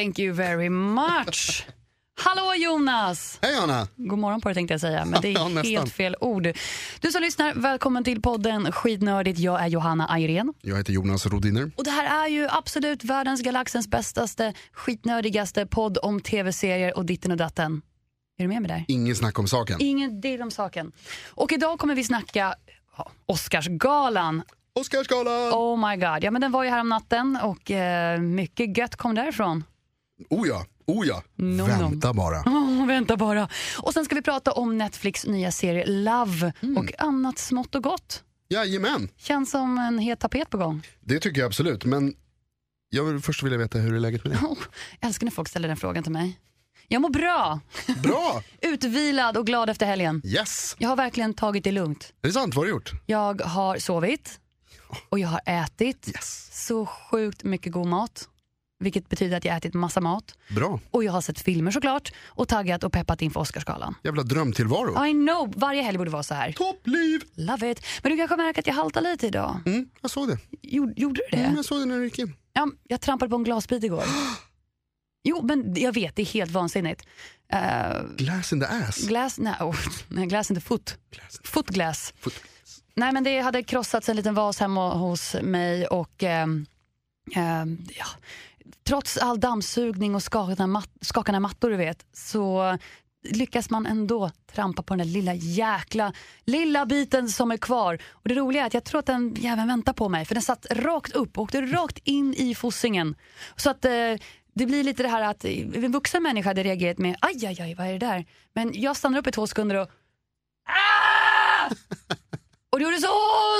Thank you very much. Hallå Jonas! Hej Anna! God morgon på dig tänkte jag säga, men det är Ja, helt fel ord. Du som lyssnar, välkommen till podden Skitnördigt. Jag är Johanna Ayrén. Jag heter Jonas Rodiner. Och det här är ju absolut världens, galaxens bästaste, skitnördigaste podd om tv-serier och ditten och datten. Är du med mig där? Ingen snack om saken. Ingen del om saken. Och idag kommer vi snacka Oscarsgalan. Oscarsgalan! Oh my god. Ja men den var ju här om natten och eh, mycket gött kom därifrån. Oh ja, oh ja. Nom, Vänta bara. Åh, vänta bara. Och sen ska vi prata om Netflix nya serie Love Mm. och annat smått och gott. Jajamän, Känns som en het tapet på gång. det tycker jag absolut. Men jag vill först vilja veta hur är läget med dig? Oh, jag älskar när folk ställer den frågan till mig. Jag mår bra, Bra! utvilad och glad efter helgen. Yes! Jag har verkligen tagit det lugnt. Är det sant? Vad har du gjort? Jag har sovit och jag har ätit Yes. så sjukt mycket god mat. Vilket betyder att jag ätit massa mat. Bra. Och jag har sett filmer såklart och taggat och peppat inför Oscarsgalan. Jävla drömtillvaro. I know, varje helg borde vara så här. Toppliv! Love it. Men du kanske märker att jag haltar lite idag. Mm, jag såg det. Gjorde, gjorde du det? Mm, jag såg det när du gick in. Ja, jag trampade på en glasbit igår. Jo, men jag vet, det är helt vansinnigt. Uh, Glass in the ass. glass, nej, oh, nej, glass inte foot. Glass. Foot glass. Foot. Nej, men det hade krossats en liten vas hemma hos mig och ehm, ehm, ja, trots all dammsugning och skakande, mat, skakande mattor du vet så lyckas man ändå trampa på den där lilla jäkla lilla biten som är kvar. Och det roliga är att jag tror att den jäveln väntar på mig för den satt rakt upp och åkte rakt in i fossingen. Så att eh, det blir lite det här att en vuxen människa hade reagerat med aj, aj, aj, vad är det där? Men jag stannar upp i två sekunder och ah! Och det gjorde så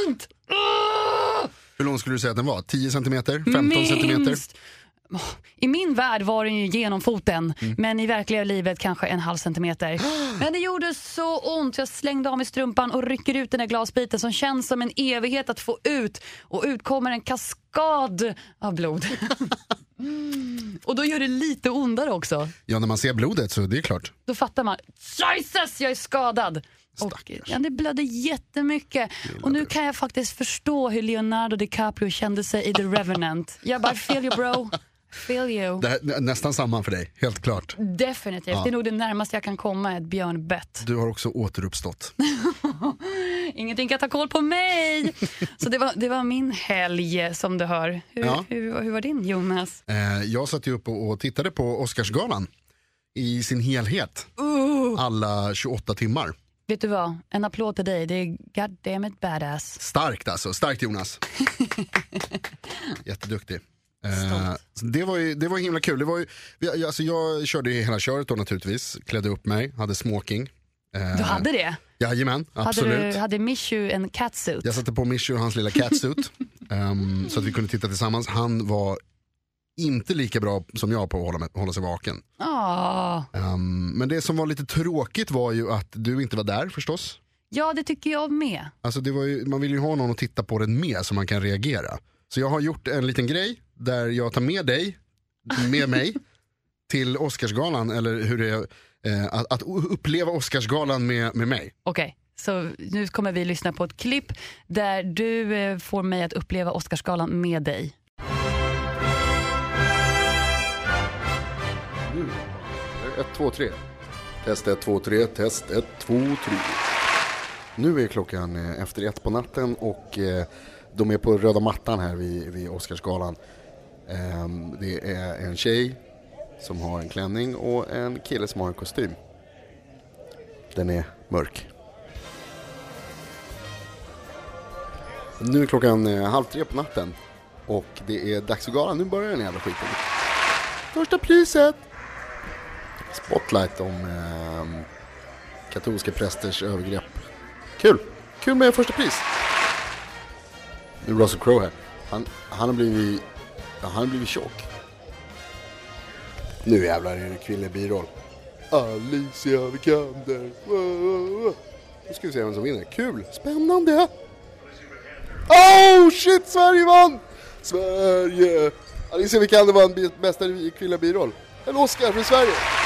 ont! Ah! Hur lång skulle du säga att den var? 10 centimeter? 15 centimeter? Minst. Åh, I min värld var den ju genom foten, Mm. men i verkliga livet kanske en halv centimeter. Men det gjorde så ont jag slängde av mig strumpan och rycker ut den där glasbiten som känns som en evighet att få ut. Och ut kommer en kaskad av blod. Mm. Och då gör det lite ondare också. Ja, när man ser blodet så det är klart. Då fattar man, Jesus jag är skadad. Och, ja, det blödde jättemycket. Och nu kan jag faktiskt förstå hur Leonardo DiCaprio kände sig i The Revenant. Jag bara, feel you bro. Feel you. Det här, är nästan samma för dig, helt klart. Definitivt. Det är nog det närmaste jag kan komma ett björnbett. Du har också återuppstått. Ingenting kan ta koll på mig. Så det var, det var min helg som du hör. Hur, Ja. hur, hur var din Jonas? Eh, jag satt ju upp och, tittade på Oscarsgalan i sin helhet. Alla 28 timmar. Vet du vad? En applåd till dig. Det är goddammit badass. Starkt alltså, starkt Jonas. Jätteduktig. Eh, det, var ju, det var himla kul. Det var ju, vi- alltså jag körde ju hela köret då naturligtvis, klädde upp mig, hade smoking. Eh, Du hade det? Jajamän, absolut. Hade, du, hade Mishu en catsuit? Jag satte på Mischu och hans lilla catsuit ehm, så att vi kunde titta tillsammans. Han var inte lika bra som jag på att hålla, mig- hålla sig vaken. Ah. Ehm, men det som var lite tråkigt var ju att du inte var där förstås. Ja, det tycker jag med. Alltså det var ju, man vill ju ha någon att titta på den med så man kan reagera. Så jag har gjort en liten grej där jag tar med dig, med mig, till Oscarsgalan, eller hur det är, eh, att, att uppleva Oscarsgalan med, med mig. Okej, så nu kommer vi lyssna på ett klipp där du eh, får mig att uppleva Oscarsgalan med dig. Ett, två, tre. Test ett, två, tre. Test ett, två, tre. Nu är klockan eh, efter ett på natten och eh, de är på röda mattan här vid, vid Oscarsgalan. Ehm, det är en tjej som har en klänning och en kille som har en kostym. Den är mörk. Nu är klockan eh, halv tre på natten och det är dags för galan. Nu börjar den jävla skiten. Första priset! Spotlight om eh, katolska prästers övergrepp. Kul! Kul med första pris. Nu är Russell Crowe här. Han, han har blivit, ja, han har blivit tjock. Nu jävlar är det kvinnlig biroll. Alicia Vikander. Nu ska vi se vem som vinner. Kul, spännande. Oh shit, Sverige vann! Sverige! Alicia Vikander vann bästa kvinnliga biroll. En Oscar för Sverige.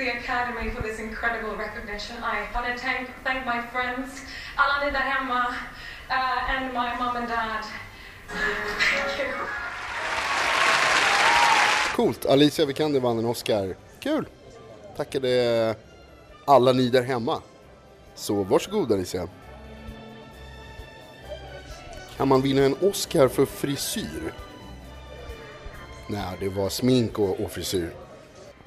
The Academy, for this incredible recognition. I want to thank, thank my friends, alla ni där uh, and my mom and dad. Thank you. Coolt, Alicia Vikander vann en Oscar. Kul! Tackade alla ni där hemma. Så varsågod Alicia. Kan man vinna en Oscar för frisyr? Nej, det var smink och, och frisyr.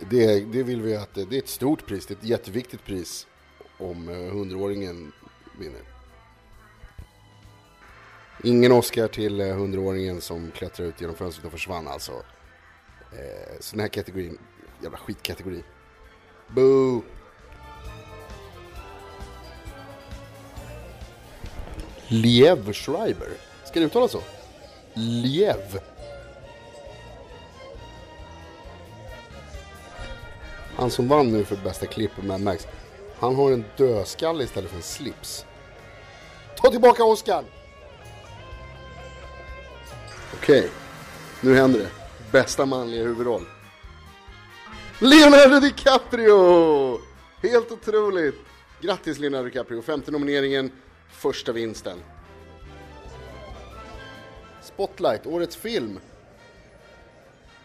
Det, det vill vi att, det är ett stort pris, det är ett jätteviktigt pris om eh, hundraåringen vinner. Ingen Oscar till eh, hundraåringen som klättrar ut genom fönstret och försvann alltså. Eh, så den här kategorin, jävla skitkategori. Boo! Liev Schreiber. Ska det uttalas så? Liev. Han som vann nu för bästa klipp med Mad Max. Han har en dödskalle istället för en slips. Ta tillbaka Oscar! Okej, nu händer det. Bästa manliga huvudroll. Leonardo DiCaprio! Helt otroligt! Grattis Leonardo DiCaprio, femte nomineringen, första vinsten. Spotlight, årets film.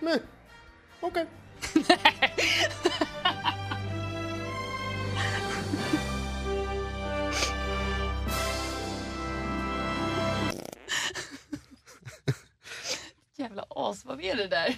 Nej, okej. Jävla as, vad är det där?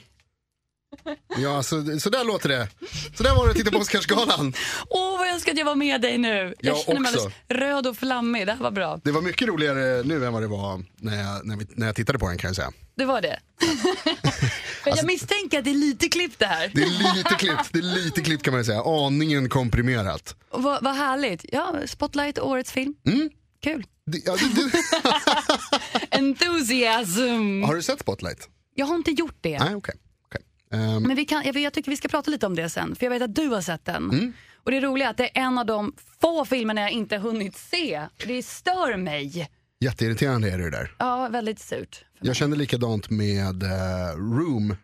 Ja, så, så där låter det. Så där var det att titta på Oscarsgalan. Åh, vad jag önskar att jag var med dig nu. Jag Jag känner mig alldeles röd och flammig. Det här var bra. Det var mycket roligare nu än vad det var när jag, när vi, när jag tittade på den kan jag säga. Det var det. Men jag misstänker att det är lite klipp det här. Det är lite klippt, det är lite klippt kan man säga. Aningen komprimerat. Vad, vad härligt. Ja, Spotlight, årets film. Mm. Kul. Det, ja, det, det. Enthusiasm. Har du sett Spotlight? Jag har inte gjort det. Nej, okej. okej. Ehm, Men vi kan, jag, jag tycker vi ska prata lite om det sen, för jag vet att du har sett den. Mm. Och det roliga är att det är en av de få filmerna jag inte hunnit se. Det stör mig. jätteirriterande är det där. Ja, väldigt surt. Jag kände likadant med eh, Room.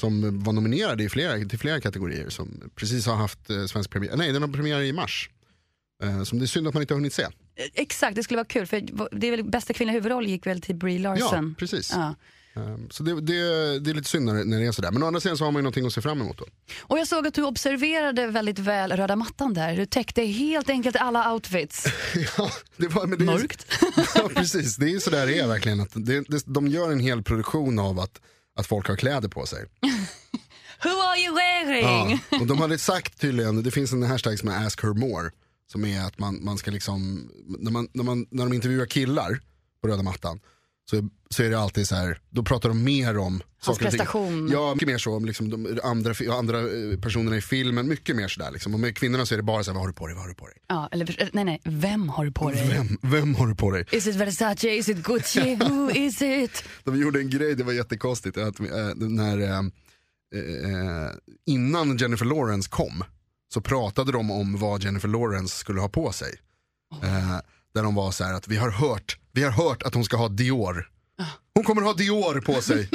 Som var nominerad i flera, till flera kategorier. Som precis har haft uh, svensk premiär. Nej, den har premiär i mars. Eh, som det är synd att man inte har hunnit se. Exakt, det skulle vara kul. För det är väl, bästa kvinnliga huvudroll gick väl till Brie Ja, Larson. precis. Ja. Um, så det, det, det är lite synd när, när det är sådär. Men å andra sidan så har man ju någonting att se fram emot då. Och jag såg att du observerade väldigt väl röda mattan där. Du täckte helt enkelt alla outfits. ja, det var, men det är, Mörkt. ja, precis. Det är ju sådär det är verkligen. Att det, det, de gör en hel produktion av att, att folk har kläder på sig. Who are you wearing? Ja, och de hade sagt tydligen, det finns en hashtag som är ask her more. Som är att man, man ska liksom, när, man, när, man, när de intervjuar killar på röda mattan. Så, så är det alltid så här, då pratar de mer om ting. prestation. Ja, mycket mer så om liksom de andra, andra eh, personerna i filmen. Mycket mer sådär liksom. Och med kvinnorna så är det bara så här, vad har du på dig, vad har du på dig? Ja, eller nej, nej, vem har du på dig? Vem, vem har du på dig? Is it Versace? Is it Gucci? Who is it? De gjorde en grej, det var jättekonstigt. Att, äh, när, äh, äh, innan Jennifer Lawrence kom så pratade de om vad Jennifer Lawrence skulle ha på sig. Eh, där de var så här att vi har hört, vi har hört att hon ska ha Dior. Hon kommer ha Dior på sig.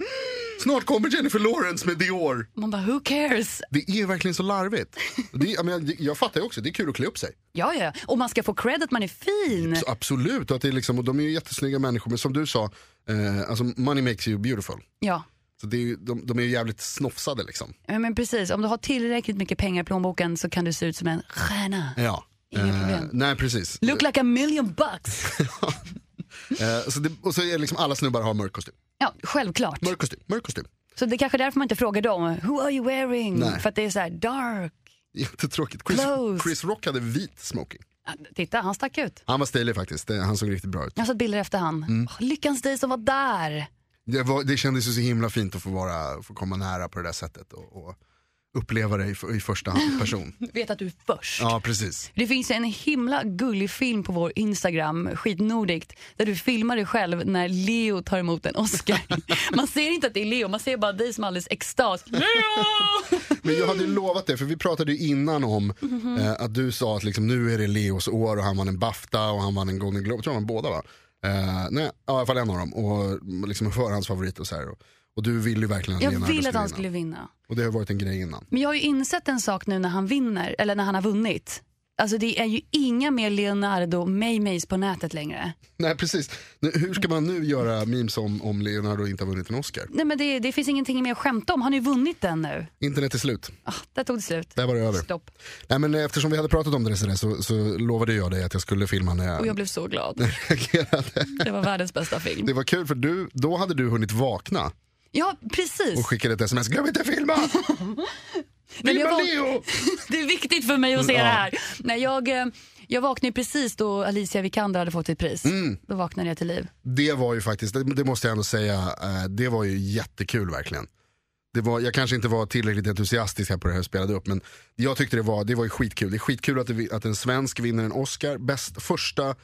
Snart kommer Jennifer Lawrence med Dior. Man bara, who cares? Det är verkligen så larvigt. Det, jag, menar, jag fattar ju också, det är kul att klä upp sig. Ja, ja, och man ska få cred att man är fin. Absolut, och, att det är liksom, och de är ju jättesnygga människor. Men som du sa, eh, alltså money makes you beautiful. Ja, Så det är, ju- de, de är ju jävligt snofsade liksom. Ja, men precis. Om du har tillräckligt mycket pengar i plånboken så kan du se ut som en stjärna. Ja. Inga problem. nej precis. Look like a million bucks. Eh, så det, och så är liksom alla snubbar har mörk kostym. Ja, självklart. Mörk kostym, mörk kostym. Så det är kanske är därför man inte frågar dem, who are you wearing? Nej. För att det är så här dark. Jättetråkigt. Chris. Chris Rock hade vit smoking. Titta, han stack ut. Han var stilig faktiskt, han såg riktigt bra ut. Jag har sett bilder efter han. Mm. Lyckans dig som var där. Det, var, det kändes ju så himla fint att få, vara, få komma nära på det där sättet. Och, och uppleva det i, i första hand, person. Vet att du är först. Ja, precis. Det finns en himla gullig film på vår Instagram, skitnordigt, där du filmar dig själv när Leo tar emot en Oscar. Man ser inte att det är Leo, man ser bara dig som alldeles extas. Leo! Men jag hade lovat det, för vi pratade ju innan om Mhm. eh, att du sa att liksom, nu är det Leos år och han vann en Bafta och han vann en Golden Globe. Tror han båda va? Eh, nej, ja, i alla fall en av dem. Och liksom förhandsfavorit och så här. Och, och du vill ju verkligen att Jag Leonardo vill att han skulle vinna. Och det har varit en grej innan. Men jag har ju insett en sak nu när han vinner, eller när han har vunnit. Alltså det är ju inga mer Leonardo May-Mays på nätet längre. Nej precis. Nu, hur ska man nu göra memes om, om Leonardo inte har vunnit en Oscar? Nej men det, det finns ingenting mer att skämta om, han har ju vunnit den nu. Internet är slut. Ah, där tog det slut. Där var det över. Stopp. Nej, men eftersom vi hade pratat om det så, så lovade jag dig att jag skulle filma när jag Och jag blev så glad. Det var världens bästa film. Det var kul för du, då hade du hunnit vakna Ja, precis. och skickade ett sms. Glöm inte filma! Jag var- Leo! Det är viktigt för mig att se Ja. det här. Nej, jag, eh, jag vaknade precis då Alicia Vikander hade fått sitt pris. Mm. Då vaknade jag till liv. Det var ju faktiskt, det, måste jag ändå säga, eh, det var ju jättekul verkligen. Det var, jag kanske inte var tillräckligt entusiastisk här på det här jag spelade upp men jag tyckte det var, det var ju skitkul. Det är skitkul att, det, att en svensk vinner en Oscar. Bäst, första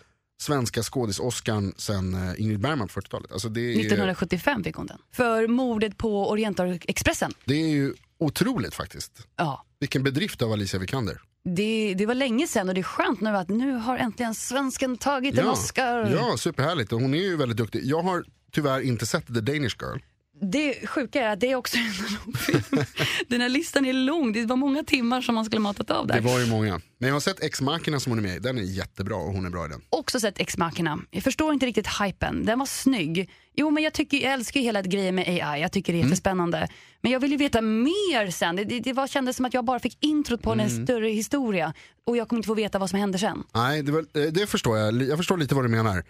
svenska skådis-Oscarn sen eh, Ingrid Bergman på 40-talet. Alltså är, 1975 fick hon den. För mordet på Orientalexpressen. det är ju otroligt faktiskt. Ja. Vilken bedrift av Alicia Vikander. Det, det var länge sedan och det är skönt nu att nu har äntligen svensken tagit en Oscar. ja, superhärligt. Och hon är ju väldigt duktig. Jag har tyvärr inte sett The Danish Girl. Det sjuka är att det är också en lång film. Den här listan är lång, det var många timmar som man skulle matat av där. Det var ju många. Men jag har sett Ex-Machina som hon är med i. Den är jättebra och hon är bra i den. också sett Ex-Machina. Jag förstår inte riktigt hypen. Den var snygg. Jo, men jag, tycker, jag älskar ju hela grejen med AI. Jag tycker det är jättespännande. Men jag vill ju veta mer sen. Det, det, det var, kändes som att jag bara fick introt på en större historia. Och jag kommer inte få veta vad som händer sen. Nej, det, var, eh, det förstår jag. Jag förstår lite vad du menar.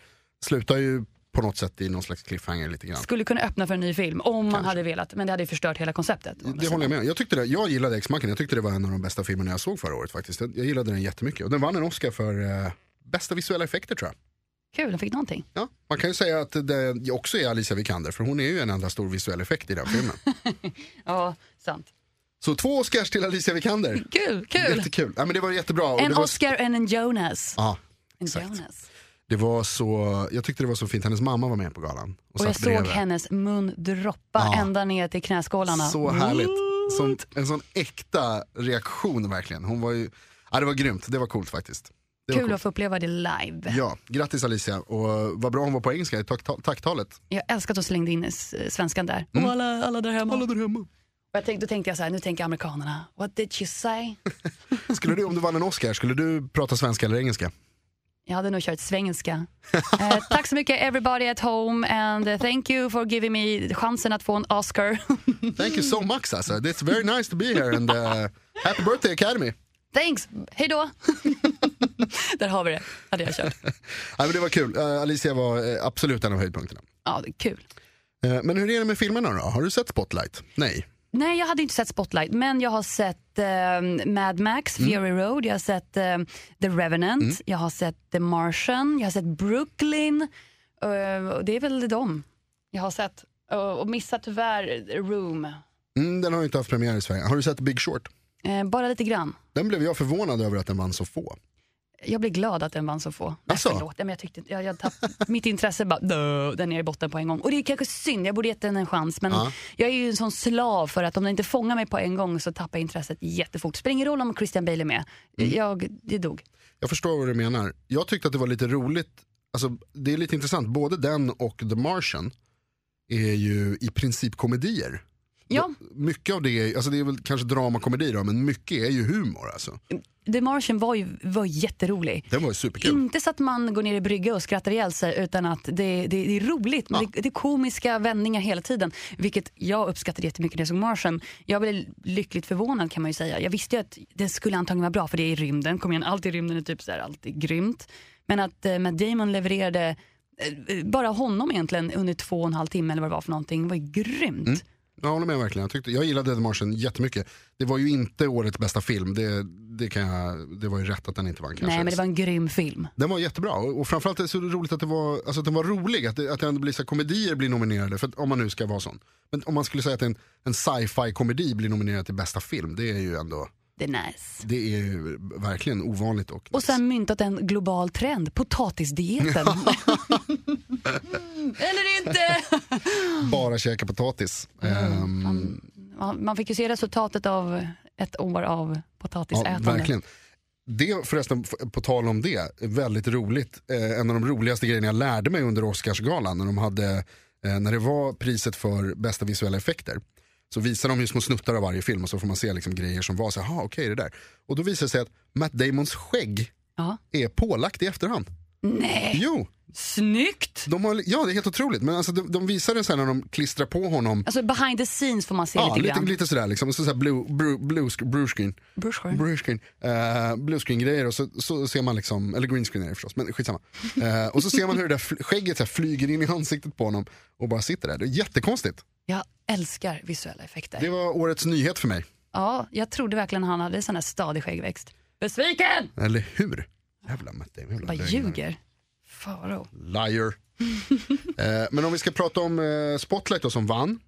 Slutar ju på något sätt i någon slags cliffhanger lite grann. Skulle kunna öppna för en ny film om man hade velat. Men det hade ju förstört hela konceptet. Det håller jag med om. jag, tyckte det, jag gillade Ex-Machina. Jag tyckte det var en av de bästa filmerna jag såg förra året faktiskt. Jag, jag gillade den jättemycket. Och den vann en Oscar för eh, bästa visuella effekter tror jag. Kul, den fick någonting. Ja, man kan ju säga att det också är Alicia Vikander för hon är ju en enda stor visuell effekt i den filmen. Ja, sant. Så två Oscars till Alicia Vikander. Kul, kul. Jättekul. Ja, men det var jättebra. Och En var, Oscar and en Jonas. Ja, exakt. Jonas. Det var så, jag tyckte det var så fint. Hennes mamma var med på galan. Och jag satt såg bredvid. hennes mun droppa Ja. ända ner till knäskålarna. Så härligt. Sån, en sån äkta reaktion verkligen. Hon var ju, ja, det var grymt. Det var coolt faktiskt. Det Kul coolt. att få uppleva det live. Ja, grattis Alicia. Och vad bra hon var på engelska i tack- tacktalet. Jag älskar att de slängde in eh, svenskan där. Och alla, alla där hemma. Mm. Alla där hemma. Och jag tänkte, då tänkte jag så här, nu tänker amerikanerna, what did she say? Skulle du, om du vann en Oscar, skulle du prata svenska eller engelska? Jag hade nog kört svengelska. eh, tack så mycket everybody at home and thank you for giving me chansen att få en Oscar. Thank you so much alltså. It's very nice to be here and uh, happy birthday Academy. Thanks, hej då. där har vi det, hade jag kört. Ja, men det var kul. Uh, Alicia var uh, absolut en av höjdpunkterna. Ja, det är kul. Uh, men hur är det med filmerna då? Har du sett Spotlight? Nej. Nej, jag hade inte sett Spotlight, men jag har sett eh, Mad Max, Mm. Fury Road, jag har sett eh, The Revenant, jag har sett The Martian, jag har sett Brooklyn. och det är väl dem jag har sett. Och, och missat tyvärr Room. Mm, den har ju inte haft premiär i Sverige. Har du sett Big Short? Eh, bara lite grann. Den blev jag förvånad över att den vann så få. Jag blev glad att den vann så få. Nej, Asså? förlåt, men jag tyckte, jag, jag tapp, mitt intresse bara dö, den är i botten på en gång. Och det är kanske synd, jag borde gett den en chans. Men Ja. jag är ju en sån slav för att om den inte fångar mig på en gång så tappar jag intresset jättefort. Spelar ingen roll om Christian Bale är med. Mm. Jag, det dog. Jag förstår vad du menar. Jag tyckte att det var lite roligt, alltså, det är lite intressant, både den och The Martian är ju i princip komedier. Ja, Mycket av det, alltså det är väl kanske dramakomedi då, men mycket är ju humor alltså. The Martian var ju var jätterolig. Den var ju superkul. Inte så att man går ner i brygga och skrattar ihjäl sig utan att det, det, det är roligt. Men Ja. det, det är komiska vändningar hela tiden. Vilket jag uppskattade jättemycket när jag såg Martian. Jag blev lyckligt förvånad kan man ju säga. Jag visste ju att det skulle antagligen vara bra för det är i rymden. Kom igen, allt i rymden är typ så här, allt är grymt. Men att eh, Matt Damon levererade eh, bara honom egentligen under två och en halv timme eller vad det var för någonting var ju grymt. Jag håller med verkligen. Jag, tyckte, jag gillade The Martian jättemycket. Det var ju inte årets bästa film. Det, det, kan jag, det var ju rätt att den inte vann kanske. Nej men det var en grym film. Den var jättebra och, och framförallt är det så roligt att, det var, alltså att den var rolig. Att det, att det ändå blir så komedier blir nominerade, för att, om man nu ska vara sån. Men om man skulle säga att en, en sci-fi komedi blir nominerad till bästa film, det är ju ändå Det är nice. det är ju verkligen ovanligt. Och, Och sen myntat en global trend, potatisdieten. Eller inte! bara käka potatis. Ehm, Ja, Man fick ju se resultatet av ett år av ja, potatisätande. verkligen. Det förresten, på tal om det, väldigt roligt. Eh, en av de roligaste grejerna jag lärde mig under Oscarsgalan när, de hade, eh, när det var priset för bästa visuella effekter. Så visar de ju små snuttar av varje film och så får man se liksom grejer som var så här, "Aha, okej det där. Och då visar det sig att Matt Damons skägg Ja. är pålagt i efterhand. Nej, Jo, snyggt! de har, ja det är helt otroligt. Men alltså, de, de visar det sen när de klistrar på honom. Alltså behind the scenes får man se Ja, lite lite, grann. lite sådär liksom. Så, så här blue, blue, blue, sc- blue screen. Blue screen, uh, blue screen grejer och så, så ser man liksom, eller green screen är det förstås, men skitsamma. Eh, och så ser man hur det där skägget så flyger in i ansiktet på honom och bara sitter där. Det är jättekonstigt. Jag älskar visuella effekter. Det var årets nyhet för mig. Ja, jag trodde verkligen han hade sån här stadig skäggväxt. Besviken! Eller hur? Jävla Damon, jävla Vad lögnare. ljuger. Faro. Liar. Eh, men om vi ska prata om eh, Spotlight då, som vann.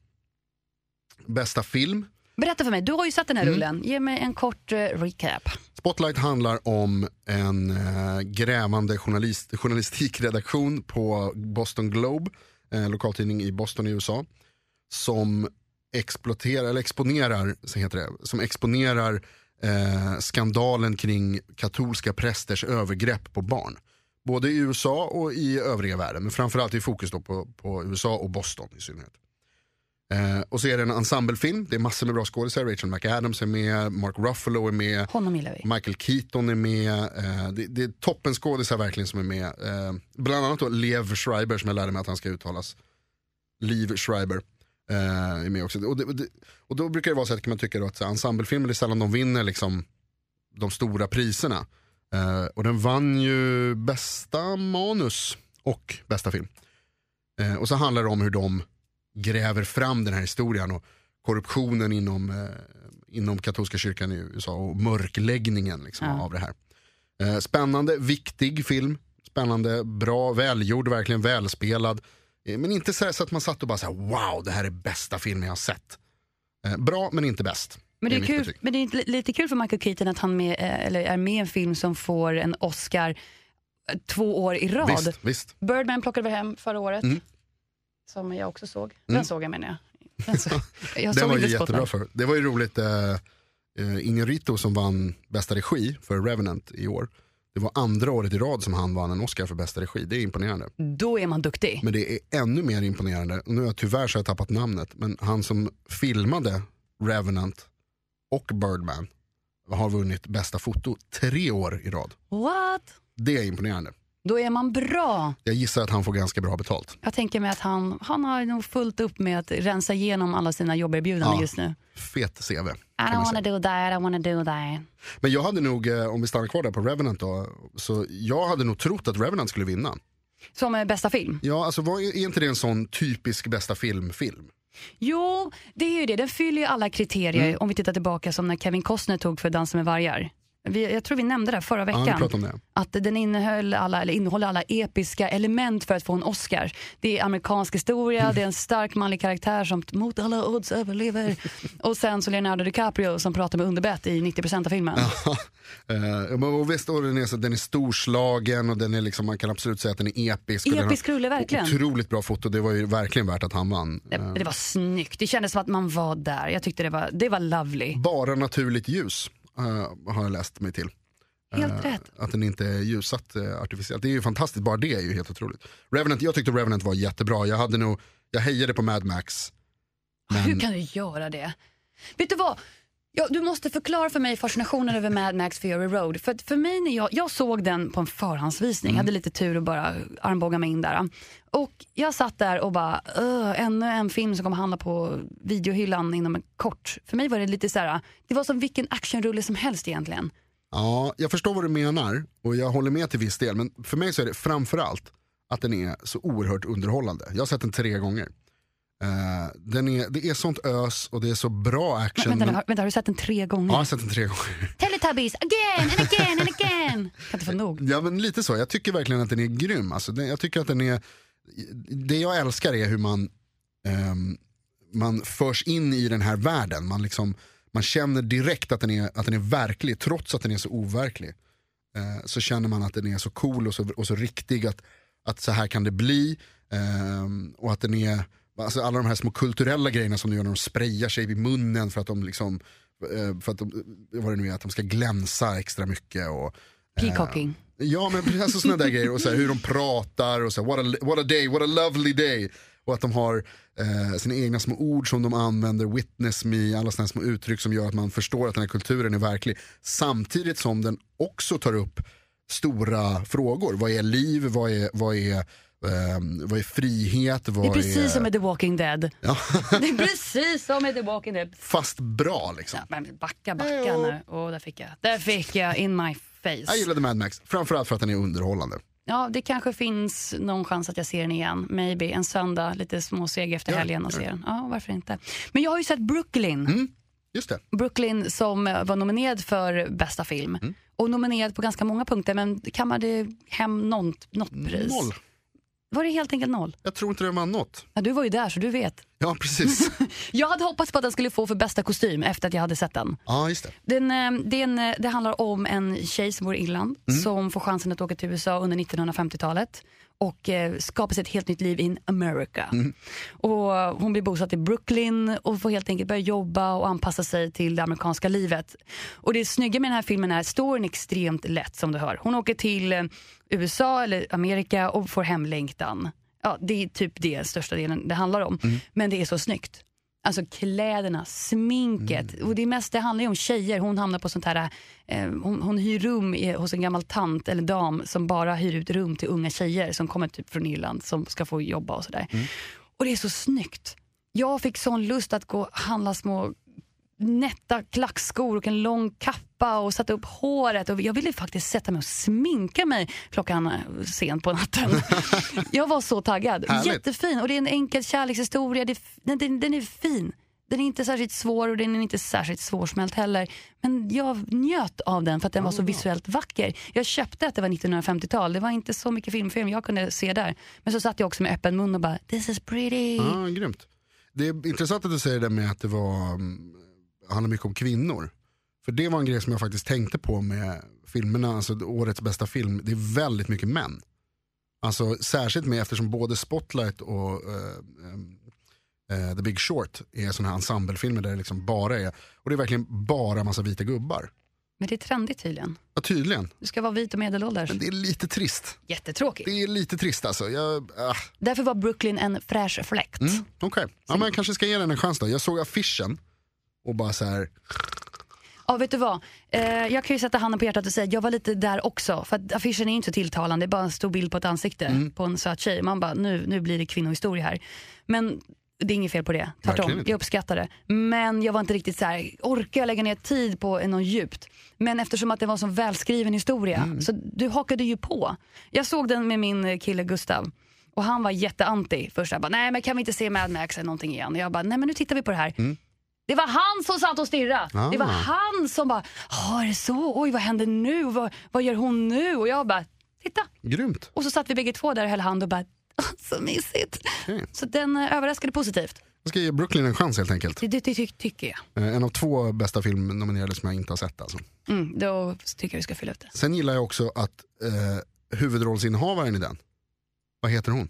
Bästa film. Berätta för mig, du har ju sett den här Mm. rullen. Ge mig en kort eh, recap. Spotlight handlar om en eh, grävande journalist, journalistikredaktion på Boston Globe, en lokaltidning i Boston i USA, som exploaterar, eller exponerar, så heter det, som exponerar eh, skandalen kring katolska prästers övergrepp på barn. Både i USA och i övriga världen, men framförallt i fokus på, på USA och Boston i synnerhet. Eh, och så är det en ensemblefilm, det är massor med bra skådisar, Rachel McAdams är med, Mark Ruffalo är med. Michael Keaton är med, eh, det, det är toppenskådisar verkligen som är med. Eh, bland annat då Lev Schreiber som jag lärde mig att han ska uttalas. Liv Schreiber eh, är med också. Och, det, och, det, och då brukar det vara så att man tycka då att så ensemblefilmer det är sällan de vinner liksom, de stora priserna. Eh, och den vann ju bästa manus och bästa film. Eh, och så handlar det om hur de gräver fram den här historien och korruptionen inom, eh, inom katolska kyrkan i USA och mörkläggningen liksom, Ja. av det här. Eh, spännande, viktig film. Spännande, bra, välgjord, verkligen välspelad. Eh, men inte så, så att man satt och bara så här, wow, det här är bästa filmen jag har sett. Eh, bra, men inte bäst. Men det är, kul, men det är lite kul för Michael Keaton att han med, eh, eller är med i en film som får en Oscar två år i rad. Visst, visst. Birdman plockade vi hem förra året. Mm. Som jag också såg. Mm. Den såg jag menar jag. Den såg, jag Den var ju jättebra för. Det var ju roligt, eh, Inarito som vann bästa regi för Revenant i år. Det var andra året i rad som han vann en Oscar för bästa regi. Det är imponerande. Då är man duktig. Men det är ännu mer imponerande, nu har jag tyvärr så har jag tappat namnet, men han som filmade Revenant och Birdman har vunnit bästa foto tre år i rad. What? Det är imponerande. Då är man bra. Jag gissar att han får ganska bra betalt. Jag tänker mig att han, han har nog fullt upp med att rensa igenom alla sina jobberbjudanden Ja. just nu. Fet CV. I don't wanna do that, I don't wanna do that. Men jag hade nog, eh, om vi stannar kvar där på Revenant då, så jag hade nog trott att Revenant skulle vinna. Som är bästa film. Ja, alltså var, är inte det en sån typisk bästa film-film? Jo, det är ju det. Den fyller ju alla kriterier Mm. om vi tittar tillbaka som när Kevin Costner tog för Dansa med vargar. Vi, jag tror vi nämnde det här förra Ja, veckan. det. att den innehöll alla, eller innehåller alla episka element för att få en Oscar. Det är amerikansk historia, Mm. det är en stark manlig karaktär som mot alla odds överlever. Och sen så Leonardo DiCaprio som pratar med underbett i 90% av filmen. Eh, men och visst, och den, är, så, den är storslagen och den är liksom, man kan absolut säga att den är episk. Episk rulle, verkligen. Otroligt bra foto, det var ju verkligen värt att han vann. Det, Eh, det var snyggt, det kändes som att man var där. Jag tyckte det var, det var lovely. bara naturligt ljus eh, har jag läst mig till. Helt Eh, rätt. Att den inte är ljussatt uh, artificiellt. Det är ju fantastiskt, bara det är ju helt otroligt. Revenant, jag tyckte Revenant var jättebra. Jag, hade nog, jag hejade på Mad Max. Men- Hur kan du göra det? Vet du vad? Ja, du måste förklara för mig fascinationen över Mad Max Fury Road. För, för mig när jag, jag såg den på en förhandsvisning, Mm. hade lite tur och bara armbåga mig in där. Och jag satt där och bara, "Ugh, ännu en film som kommer hamna på videohyllan inom en kort. För mig var det lite så här, det var som vilken actionrulle som helst egentligen. Ja, jag förstår vad du menar och jag håller med till viss del. Men för mig så är det framförallt att den är så oerhört underhållande. Jag har sett den tre gånger. Eh, den är, det är sånt ös och det är så bra action. Vänta, nu, men- har, vänta, har du sett den tre gånger? Ja, jag har sett den tre gånger. Teletubbies, again and again and again. Kan inte få nog. Ja men lite så, jag tycker verkligen att den är grym. Alltså, den, jag tycker att den är, det jag älskar är hur man, ehm, man förs in i den här världen. Man, liksom, man känner direkt att den, är, att den är verklig trots att den är så overklig. Eh, så känner man att den är så cool och så, och så riktig att, att så här kan det bli. Ehm, och att den är, alltså alla de här små kulturella grejerna som de gör när de sprayar sig i munnen för att de liksom, eh, för att de, vad det nu är, att de ska glänsa extra mycket. Och, Peacocking. Ja men precis alltså sådana där grejer och så här, hur de pratar och så här, what, a, what a day, what a lovely day. Och att de har eh, sina egna små ord som de använder, witness me, alla sådana små uttryck som gör att man förstår att den här kulturen är verklig. Samtidigt som den också tar upp stora frågor. Vad är liv, vad är, vad är, eh, vad är frihet, vad Det är precis är... som med The Walking Dead. Ja, Det är precis som med The Walking Dead. fast bra liksom. Ja, men backa, backa nu. Åh, där fick jag. Där fick jag in my Jag face. gillade Mad Max, framförallt för att den är underhållande. Ja, det kanske finns någon chans att jag ser den igen. Maybe en söndag, lite småseg efter Ja, helgen och ser den. Ja, varför inte? Men jag har ju sett Brooklyn. Just det. Brooklyn som var nominerad för bästa film. Mm. Och nominerad på ganska många punkter men kammade hem något, något pris. Noll. Var det helt enkelt noll? Jag tror inte det var något. Ja, du var ju där så du vet. Ja precis. Jag hade hoppats på att den skulle få för bästa kostym efter att jag hade sett den. ja just det. Den, eh, det, är en, eh, det handlar om en tjej som bor i Irland som får chansen att åka till USA under 1950-talet och eh, skapa sig ett helt nytt liv in America. Och eh, hon blir bosatt i Brooklyn och får helt enkelt börja jobba och anpassa sig till det amerikanska livet. Och det snygga med den här filmen är storyn är extremt lätt som du hör. Hon åker till eh, USA eller Amerika och får hemlängtan. Ja, det är typ det största delen det handlar om. Men det är så snyggt. Alltså kläderna, sminket. Och det, mest, det handlar ju om tjejer. Hon hamnar på sånt här, eh, hon, hon hyr rum i, hos en gammal tant eller dam som bara hyr ut rum till unga tjejer som kommer typ från Irland som ska få jobba och sådär. Och det är så snyggt. Jag fick sån lust att gå och handla små nätta klackskor och en lång kappa och sätta upp håret. Och jag ville faktiskt sätta mig och sminka mig klockan eh, sent på natten. jag var så taggad. Härligt. Jättefin och det är en enkel kärlekshistoria. Det den, den, den är fin. Den är inte särskilt svår och den är inte särskilt svårsmält heller. Men jag njöt av den för att den var så visuellt vacker. Jag köpte att det var 1950-tal. Det var inte så mycket filmfilm jag kunde se där. Men så satt jag också med öppen mun och bara this is pretty. Ja, grymt. Det är intressant att du säger det med att det var, mm, handlar mycket om kvinnor. För det var en grej som jag faktiskt tänkte på med filmerna, alltså årets bästa film. Det är väldigt mycket män. Alltså särskilt med eftersom både Spotlight och eh, eh, The Big Short är sådana här ensemblefilmer där det liksom bara är, och det är verkligen bara massa vita gubbar. Men det är trendigt tydligen. Ja tydligen, Du ska vara vit och medelålders. men det är lite trist. Jättetråkigt. Det är lite trist alltså. Jag, ah. Därför var Brooklyn en fräsch fläkt. Mm, Okej, ja, men jag kanske ska ge den en chans då. Jag såg affischen och bara så här, Ja, vet du vad? Eh, jag kan ju sätta handen på hjärtat och säga jag var lite där också. För att affischen är inte så tilltalande, det är bara en stor bild på ett ansikte Mm. på en söt tjej. Man bara, nu, nu blir det kvinnohistoria här. Men det är inget fel på det, tvärtom. Jag uppskattar det. Men jag var inte riktigt så här, orkar jag lägga ner tid på något djupt? Men eftersom att det var en så välskriven historia, Mm. så du hakade ju på. Jag såg den med min kille Gustav. Och han var jätteanti först. Jag bara, nej men kan vi inte se Mad Max eller någonting igen? Jag bara, nej men nu tittar vi på det här. Det var han som satt och stirrade. Ah. Det var han som bara, ja är det så? Oj vad händer nu? Vad, vad gör hon nu? Och jag bara, titta. grymt. Och så satt vi bägge två där och höll hand och bara, så mysigt. Okej. Så den eh, överraskade positivt. Jag ska ge Brooklyn en chans helt enkelt. Det, det, det ty- tycker jag. Eh, En av två bästa filmnominerade som jag inte har sett alltså. Mm, då tycker jag vi ska fylla ut det. Sen gillar jag också att eh, huvudrollsinnehavaren i den, vad heter hon?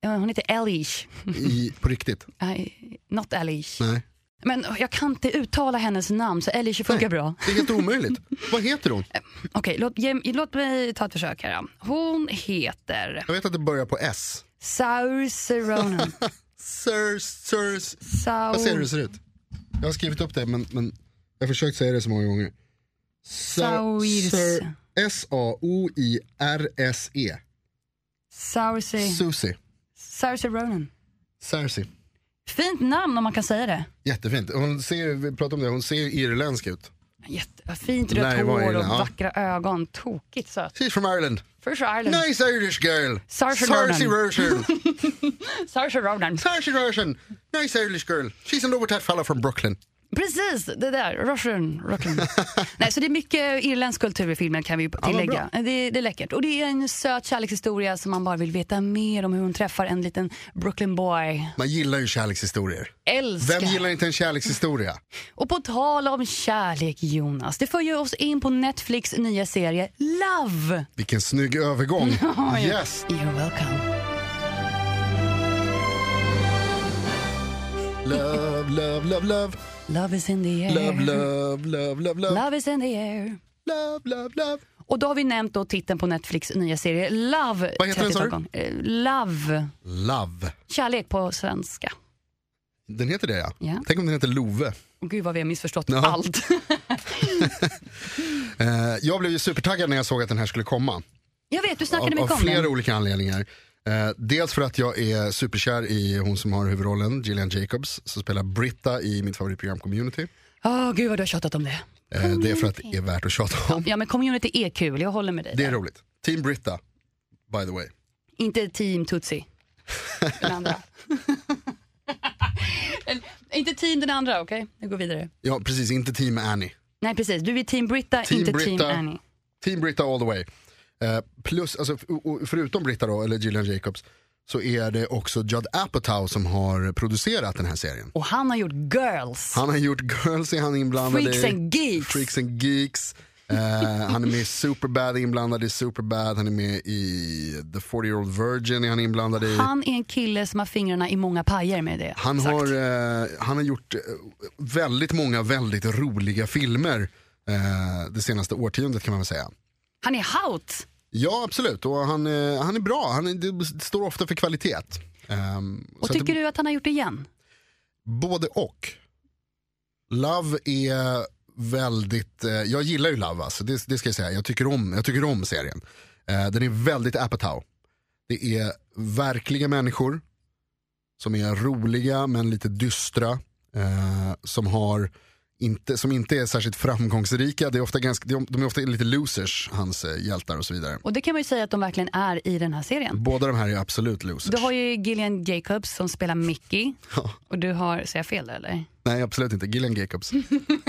Ja, Hon heter Elish. I, på riktigt? Nej, not Elish. Nej. Men jag kan inte uttala hennes namn så Elish funkar Nej. bra. Det är helt omöjligt. vad heter hon? Okej, låt, ge, låt mig ta ett försök här. Hon heter Jag vet att det börjar på S. Saoirse Ronan. Sir, Sirs, vad säger du det ser ut? Jag har skrivit upp det men, men jag har försökt säga det så många gånger. Sa- Saoirse. Sir- S-A-O-I-R-S-E. Saoirse, Susie. Saoirse Ronan. Cersei. Fint namn om man kan säga det. Jättefint. Hon ser, vi pratade om det, hon ser ju irländsk ut. Jätte, fint rött Nej, vad är hår det? och Ja. vackra ögon. Tokigt söt. She's from Ireland. First Ireland. Nice Irish girl. Saoirse Saoirse Ronan. Ronan. Saoirse Ronan. Saoirse Ronan. Nice Irish girl. She's with that fella from Brooklyn. Precis, det där. Russian. Russian. Nej, så det är mycket irländsk kultur i filmen kan vi tillägga. det, det är läckert. Och det är en söt kärlekshistoria som man bara vill veta mer om hur hon träffar en liten Brooklyn boy. Man gillar ju kärlekshistorier. Älskar. Vem gillar inte en kärlekshistoria? Och på tal om kärlek Jonas, det för ju oss in på Netflix nya serie Love. Vilken snygg övergång. Yes. You're welcome. Love, love, love, love. Love is in the air. Love, love, love, love, love. Love is in the air. Love, love, love. Och då har vi nämnt då titeln på Netflix nya serie Love. Vad heter den, sa 30 du? Eh, Love. Love. Kärlek på svenska. Den heter det ja. Ja. Tänk om den heter Love. Gud vad vi har missförstått Ja. allt. Eh, jag blev ju supertaggad när jag såg att den här skulle komma. Jag vet, du Av, snackade mycket av om flera den. olika anledningar. Eh, dels för att jag är superkär i hon som har huvudrollen, Gillian Jacobs, som spelar Britta i mitt favoritprogram Community. Åh gud vad du har tjatat om det. Eh, det är för att det är värt att tjata om. Ja men community är kul, jag håller med dig. Det är där. roligt. Team Britta, by the way. Inte team Tutsi. Den andra. Eller, inte team den andra, okej? Vi går vidare. Ja precis, inte Team Annie. Nej precis, du är team Britta, Team inte Britta. team Annie. Team Britta all the way. Eh, plus, alltså, förutom Britta då, eller Gillian Jacobs, så är det också Judd Apatow som har producerat den här serien. Och han har gjort Girls. Han har gjort Girls, är han inblandad Freaks i. and Geeks. Freaks and Geeks. Eh, han är med i Superbad, inblandad i Superbad. Han är med i The 40 year old virgin, är han inblandad i. Han är en kille som har fingrarna i många pajer med det Han sagt. har, eh, han har gjort väldigt många väldigt roliga filmer det senaste årtiondet kan man väl säga. Han är hout. Ja absolut, och han, eh, han är bra. Han är, står ofta för kvalitet. Ehm, Och att tycker det, du att han har gjort det igen? Både och. Love är väldigt, eh, jag gillar ju Love alltså, det, det ska jag säga. Jag tycker om, jag tycker om serien. Eh, den är väldigt Apatow. Det är verkliga människor som är roliga men lite dystra. Eh, som, har inte, som inte är särskilt framgångsrika. Det är ofta ganska, de är ofta lite losers, hans eh, hjältar och så vidare. Och det kan man ju säga att de verkligen är i den här serien. Båda de här är absolut losers. Du har ju Gillian Jacobs som spelar Mickey. Ja. Och du har, säger jag fel eller? Nej absolut inte, Gillian Jacobs.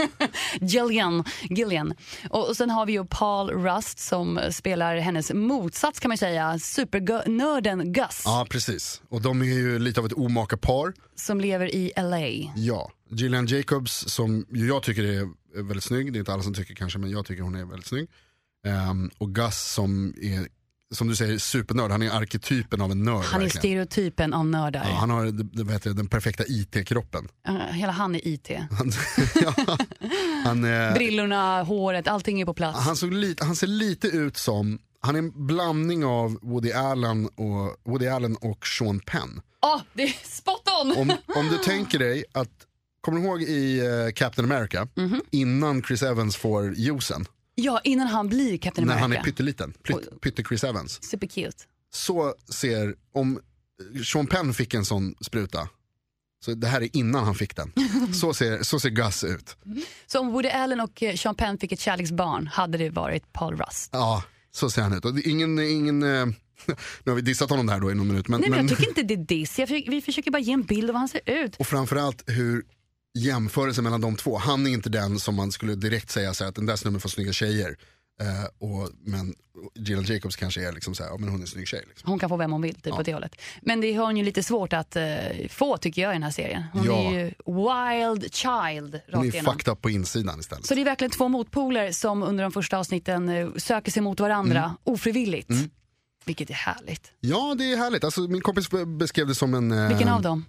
Gillian. Gillian. Och, och sen har vi ju Paul Rust som spelar hennes motsats kan man säga. Supernörden Gus Ja precis, och de är ju lite av ett omaka par. som lever i LA. Ja, Gillian Jacobs som jag tycker är väldigt snygg, det är inte alla som tycker kanske men jag tycker hon är väldigt snygg. Ehm, och Gus som är, som du säger, supernörd, han är arketypen av en nörd. Han är verkligen. stereotypen av nördar. ja, han har vad heter det, den perfekta IT-kroppen. Hela han är IT. Ja, han, eh, Brillorna, håret, allting är på plats. han, såg lite, han ser lite ut som, han är en blandning av Woody Allen och, Woody Allen och Sean Penn. Åh, det är spot on! Om, om du tänker dig att, kommer du ihåg i eh, Captain America, Mhm. innan Chris Evans får juicen, Ja, innan han blir Captain när America. han är pytteliten, pytt, pytte Chris Evans. Supercute. Så ser, om Sean Penn fick en sån spruta, så det här är innan han fick den, så ser, så ser Gus ut. Så om Woody Allen och eh, Sean Penn fick ett kärleksbarn hade det varit Paul Rust. Ja, så ser han ut. Och ingen, ingen, eh, nu har vi dissat honom där då i någon minut. Men, Nej, men men, jag tycker inte det är diss. Försöker, vi försöker bara ge en bild av hur han ser ut. och framförallt hur jämförelsen mellan de två, han är inte den som man skulle direkt säga så här, att den där snubben får snygga tjejer. Eh, och, men Gillian Jacobs kanske är liksom så här, ja, men hon är en snygg tjej. Liksom. Hon kan få vem hon vill, typ åt det hållet. Men det har hon ju lite svårt att eh, få tycker jag i den här serien. Hon Ja. är ju wild child Hon rakt är igenom. fucked up på insidan istället. Så det är verkligen två motpoler som under de första avsnitten eh, söker sig mot varandra Mm. ofrivilligt. Vilket är härligt. Ja, det är härligt. Alltså, min kompis beskrev det som en... Vilken av dem?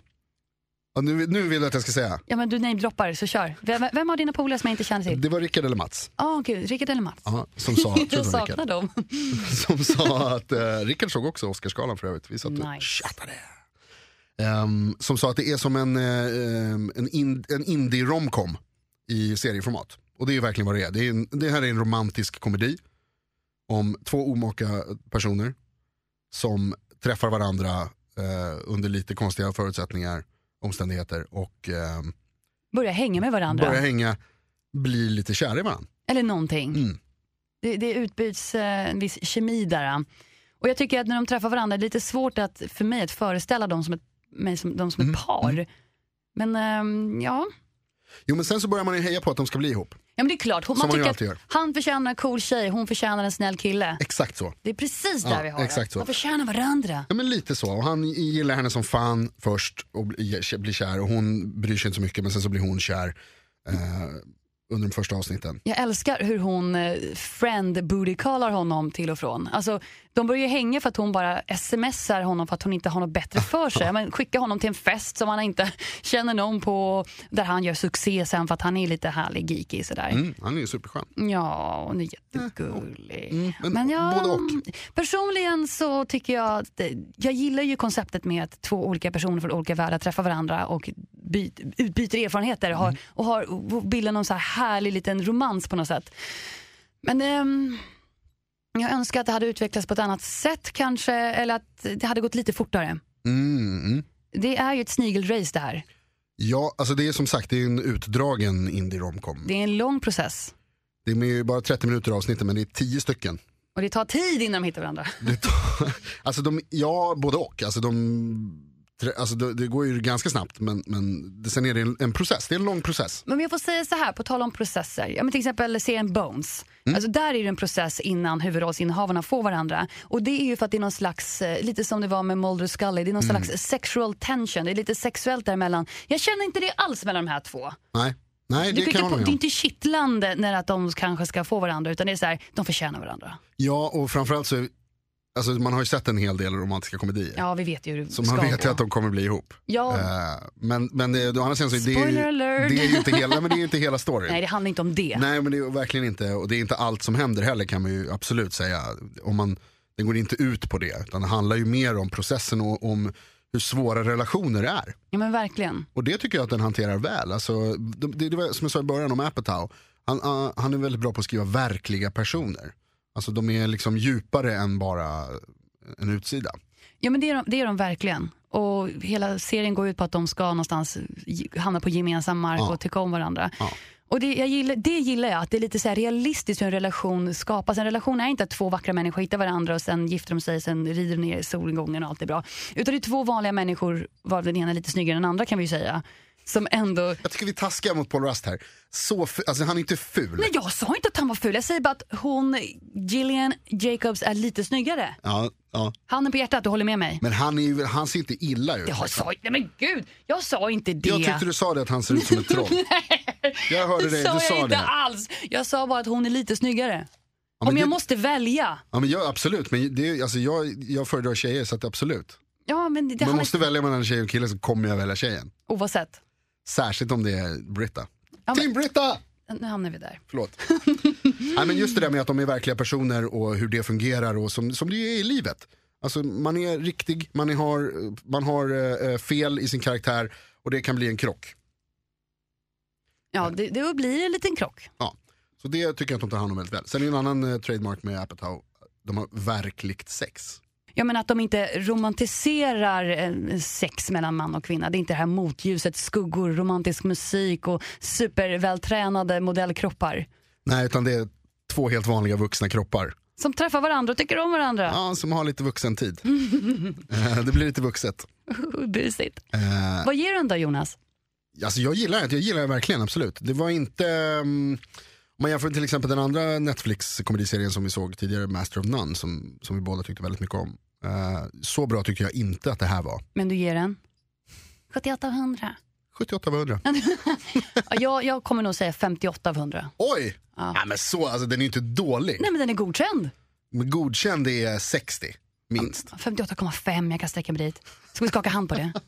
Ja, nu, nu vill jag att jag ska säga. Ja men du namedroppar så kör. Vem, vem av dina polare som jag inte känner till? Det var Rickard eller Mats Ja gud, Rickard eller Mats? ja, som sa, jag jag saknar Rickard, dem. som sa att, eh, Rickard såg också Oscarsgalan för övrigt, vi satt och Nice. chattade. Ehm, som sa att det är som en, ehm, en, in, en indie-romcom i serieformat. Och det är verkligen vad det är. Det, är en, det här är en romantisk komedi om två omaka personer som träffar varandra eh, under lite konstiga förutsättningar, omständigheter och ehm, Börja hänga med varandra. börjar hänga, blir lite kära i varandra. Eller någonting. Mm. Det, det utbyts eh, en viss kemi där. Och jag tycker att när de träffar varandra, det är lite svårt att, för mig att föreställa dem som ett, mig som, dem som Mm. ett par. Men ehm, ja. Jo men sen så börjar man ju heja på att de ska bli ihop. Ja, men det är klart. Hon, man man tycker att han förtjänar en cool tjej, hon förtjänar en snäll kille. Exakt så. Det är precis där Ja, vi har exakt det. så. De förtjänar varandra. Ja men lite så. Och han gillar henne som fan först och blir blir kär och hon bryr sig inte så mycket men sen så blir hon kär eh, under de första avsnitten. Jag älskar hur hon eh, friend booty callar honom till och från. Alltså, de börjar ju hänga för att hon bara smsar honom för att hon inte har något bättre för sig. Men skicka honom till en fest som han inte känner någon på där han gör succé sen för att han är lite härlig geeky sådär. Mm, han är ju superskön. Ja, hon är jättegullig. Mm, men men jag, och. Personligen så tycker jag att det- jag gillar ju konceptet med att två olika personer från olika världar träffar varandra och by, utbyter erfarenheter Mm. har, och, har, och bildar någon så här härlig liten romans på något sätt. Men ehm, jag önskar att det hade utvecklats på ett annat sätt kanske, eller att det hade gått lite fortare. Mm, mm. Det är ju ett snigelrace det här. Ja, alltså det är som sagt det är en utdragen indie-romcom. Det är en lång process. Det är ju bara 30 minuter avsnittet men det är 10 stycken. Och det tar tid innan de hittar varandra. Det tar, alltså de, ja, både och. Alltså de, alltså det, det går ju ganska snabbt men, men det, sen är det en, en process, det är en lång process. Men jag får säga så här, på tal om processer. Ja, men till exempel serien Bones. Alltså där är det en process innan huvudrollsinnehavarna får varandra. Och det är ju för att det är någon slags, eh, lite som det var med Mulder och Scully, det är någon slags sexual tension. Det är lite sexuellt däremellan. Jag känner inte det alls mellan de här två. Nej, Nej Det, är kan hålla det är inte kittlande när att de kanske ska få varandra utan det är så här, de förtjänar varandra. Ja, och framförallt så, alltså man har ju sett en hel del romantiska komedier. Ja, vi vet ju hur det Så ska man vet ju gå. att de kommer bli ihop. Ja, Eh, men men det, å andra sidan så är det, Spoiler ju- alert. det är ju inte hela, men det är ju inte hela storyn. nej det handlar inte om det. Nej men det är verkligen inte, och det är inte allt som händer heller kan man ju absolut säga. Om man, den går inte ut på det, utan det handlar ju mer om processen och om hur svåra relationer är. Ja men verkligen. Och det tycker jag att den hanterar väl. Alltså, det, det, det var som jag sa i början om Apatow, han, han är väldigt bra på att skriva verkliga personer. Alltså de är liksom djupare än bara en utsida. Ja men det är, de, det är de verkligen. Och hela serien går ut på att de ska någonstans hamna på gemensam mark Ja. och tycka om varandra. Ja. Och det, jag gillar, det gillar jag, att det är lite så här realistiskt hur en relation skapas. En relation är inte att två vackra människor hittar varandra och sen gifter de sig, sen rider de ner solgången och allt är bra. Utan det är två vanliga människor, varav den ena är lite snyggare än den andra kan vi ju säga. Som ändå... Jag tycker vi taskar mot Paul Rust här. Så alltså, han är inte ful. Nej jag sa inte att han var ful, jag säger bara att hon, Gillian Jacobs, är lite snyggare. Ja, ja. Handen på hjärtat, du håller med mig? Men han, är, ju- han ser inte illa ut. Jag liksom. sa, nej men gud, jag sa inte det. Jag tyckte du sa det att han ser ut som ett troll. Jag hörde det dig, sa du jag sa inte det. alls. Jag sa bara att hon är lite snyggare. Ja, Om jag det- måste välja. Ja, men jag, absolut, men det, är- alltså, jag, jag föredrar tjejer så att absolut. Ja, men det Om jag måste välja mellan tjej och kille så kommer jag välja tjejen. oavsett. Särskilt om det är Britta. men- Team Britta! Nu hamnar vi där. Förlåt. Nej, men just det där med att de är verkliga personer och hur det fungerar och som, som det är i livet. Alltså man är riktig, man, är, har, man har eh, fel i sin karaktär och det kan bli en krock. Ja, det, det blir en liten krock. Ja. Så det tycker jag att de tar hand om väldigt väl. Sen är det en annan eh, trademark med Apatow, de har verkligt sex. Jag menar att de inte romantiserar eh, sex mellan man och kvinna. Det är inte det här motljuset, skuggor, romantisk musik och supervältränade modellkroppar. Nej, utan det är två helt vanliga vuxna kroppar. Som träffar varandra och tycker om varandra. Ja, som har lite vuxen tid. Eh, det blir lite vuxet. Busigt. Eh, Vad ger du den då Jonas? Alltså jag gillar det, jag gillar det verkligen absolut. Det var inte, um, om man jämför till exempel den andra Netflix-komediserien som vi såg tidigare, Master of None, som, som vi båda tyckte väldigt mycket om. Eh, så bra tycker jag inte att det här var. Men du ger den? 78 av 100. 78 av 100. Ja, jag, jag kommer nog säga 58 av 100. Oj! Ja. Ja, men så, alltså, den är ju inte dålig. Nej men den är godkänd. Men godkänd är 60, minst. 58,5, jag kan sträcka mig dit. Ska vi skaka hand på det?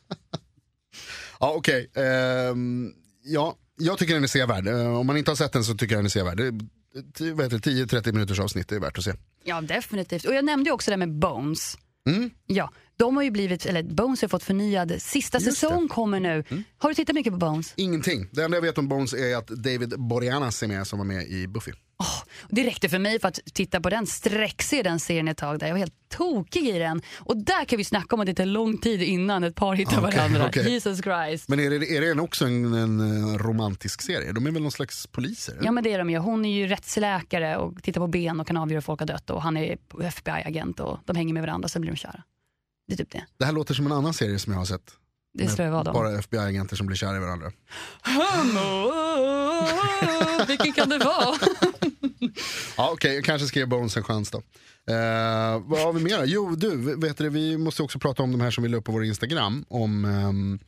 Ja okej, Ehm, ja, jag tycker den är sevärd. Eh, om man inte har sett den så tycker jag den är sevärd. Det är, t- vad heter det, 10-30 minuters avsnitt, det är värt att se. Ja, definitivt. Och jag nämnde ju också det med Bones. Mm. Ja, de har ju blivit, eller Bones har fått förnyad, sista Just det. Mm. säsong kommer nu. Har du tittat mycket på Bones? Ingenting. Det enda jag vet om Bones är att David Boreanaz är med som var med i Buffy. Åh, det räckte för mig för att titta på den, sträckse den serien ett tag där. Jag var helt tokig i den. Och där kan vi snacka om att det tar lång tid innan ett par hittar Okej, varandra. okej. Jesus Christ. Men är det, är det också en, en eh, romantisk serie? De är väl någon slags poliser? eller? Ja men det är de ju. Hon är ju rättsläkare och tittar på ben och kan avgöra om folk har dött och han är FBI-agent och de hänger med varandra så blir de kära. Det är typ det. Det här låter som en annan serie som jag har sett. Det skulle det vara då. Bara FBI-agenter som blir kära i varandra. Vilken kan det vara? Ja, Okej, jag kanske ska ge Bones en chans då. Eh, vad har vi mer? Jo, du, vet du, vi måste också prata om de här som vi la upp på vår Instagram. Om ehm,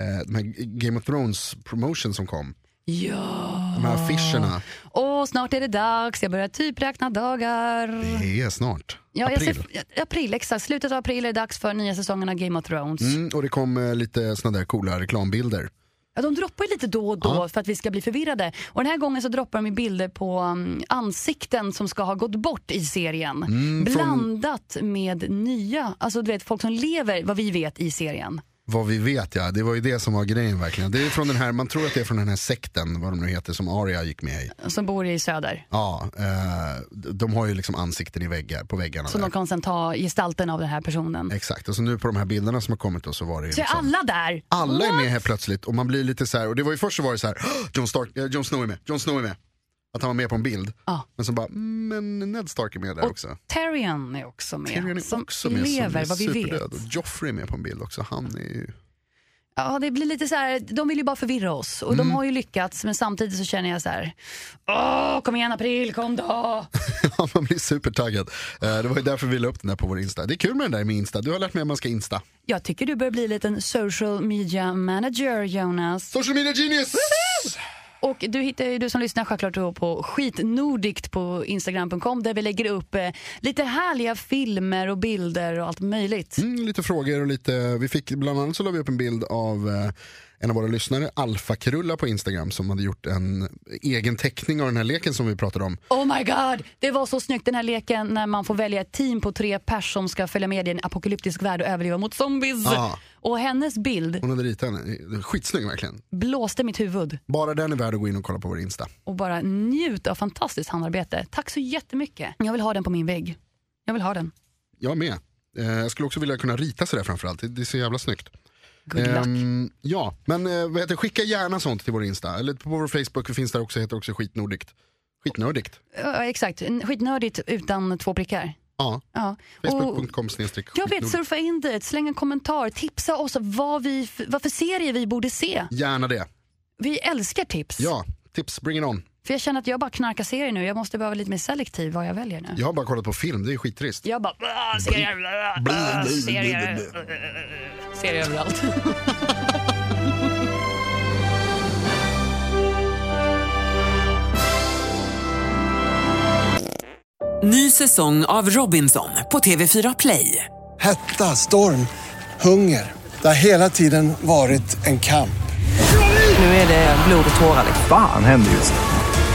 eh, de här Game of Thrones promotion som kom. Ja. De här affischerna. Och snart är det dags, jag börjar typ räkna dagar. Det är snart. Ja, April. ser, april, exakt. Slutet av april är det dags för nya säsongen av Game of Thrones. Mm, och det kom eh, lite såna där coola reklambilder. Ja, de droppar ju lite då och då för att vi ska bli förvirrade. Och den här gången så droppar de bilder på um, ansikten som ska ha gått bort i serien. Mm, Blandat med nya, alltså du vet folk som lever vad vi vet i serien. Vad vi vet ja, det var ju det som var grejen verkligen. Det är från den här, man tror att det är från den här sekten, vad de nu heter, som Arya gick med i. Som bor i söder. Ja, eh, de har ju liksom ansikten i väggar, på väggarna. Så där. de kan sen ta gestalten av den här personen. Exakt, och så nu på de här bilderna som har kommit då så var det ju Så är liksom, alla där? alla är What? med här plötsligt och man blir lite så här, och det var ju först så var det så här, "Åh, Jon, Stark, eh, Jon Snow är med, Jon Snow är med. Att han var med på en bild. Ja. Men så bara, men Ned Stark är med där Och också. Tyrion är också med. Tyrion är som också med lever som vad vi är vet. Och Joffrey är med på en bild också, han är ju... Ja, det blir lite så här, de vill ju bara förvirra oss och de Mm. har ju lyckats men samtidigt så känner jag så här, åh kom igen april, kom då. Ja, man blir supertaggad. Eh, Det var ju därför vi la upp den där på vår Insta. Det är kul med den där med Insta, du har lärt mig att man ska Insta. Jag tycker du börjar bli en liten social media manager Jonas. Social media genius! Och du hittar ju du som lyssnar självklart på skitnordikt på instagram.com där vi lägger upp eh, lite härliga filmer och bilder och allt möjligt. Mm, lite frågor och lite, vi fick bland annat så la vi upp en bild av eh, en av våra lyssnare, Alfa Krulla på Instagram som hade gjort en egen teckning av den här leken som vi pratade om. Oh my god, det var så snyggt den här leken när man får välja ett team på tre pers som ska följa med i en apokalyptisk värld och överleva mot zombies. Ja. Och hennes bild Hon hade ritat den, skitsnygg verkligen. blåste mitt huvud Bara den är värd att gå in och kolla på vår Insta. och bara njut av fantastiskt handarbete. Tack så jättemycket. Jag vill ha den på min vägg. Jag vill ha den. Jag med. Eh, jag skulle också vilja kunna rita sådär framförallt, det är så jävla snyggt. Ehm, ja, men eh, vad heter, skicka gärna sånt till vår Insta. Eller på vår Facebook vi finns där också, heter också skitnordigt. Skitnördigt. Ja, exakt, skitnördigt utan två prickar. Ja, Ja. Facebook.com jag vet, surfa in dit, släng en kommentar, tipsa oss vad, vi, vad för serier vi borde se. Gärna det. Vi älskar tips. Ja, tips, bring it on. För jag känner att jag bara knarkar serier nu, jag måste behöva lite mer selektiv vad jag väljer nu. Jag har bara kollat på film, det är skittrist. Jag bara, "Ah, serier, ah, serier, eh, serier överallt. Ny säsong av Robinson på TV4 Play. Hetta, storm, hunger. Det har hela tiden varit en kamp. Nu är det blod och tårar. Fan händer just nu.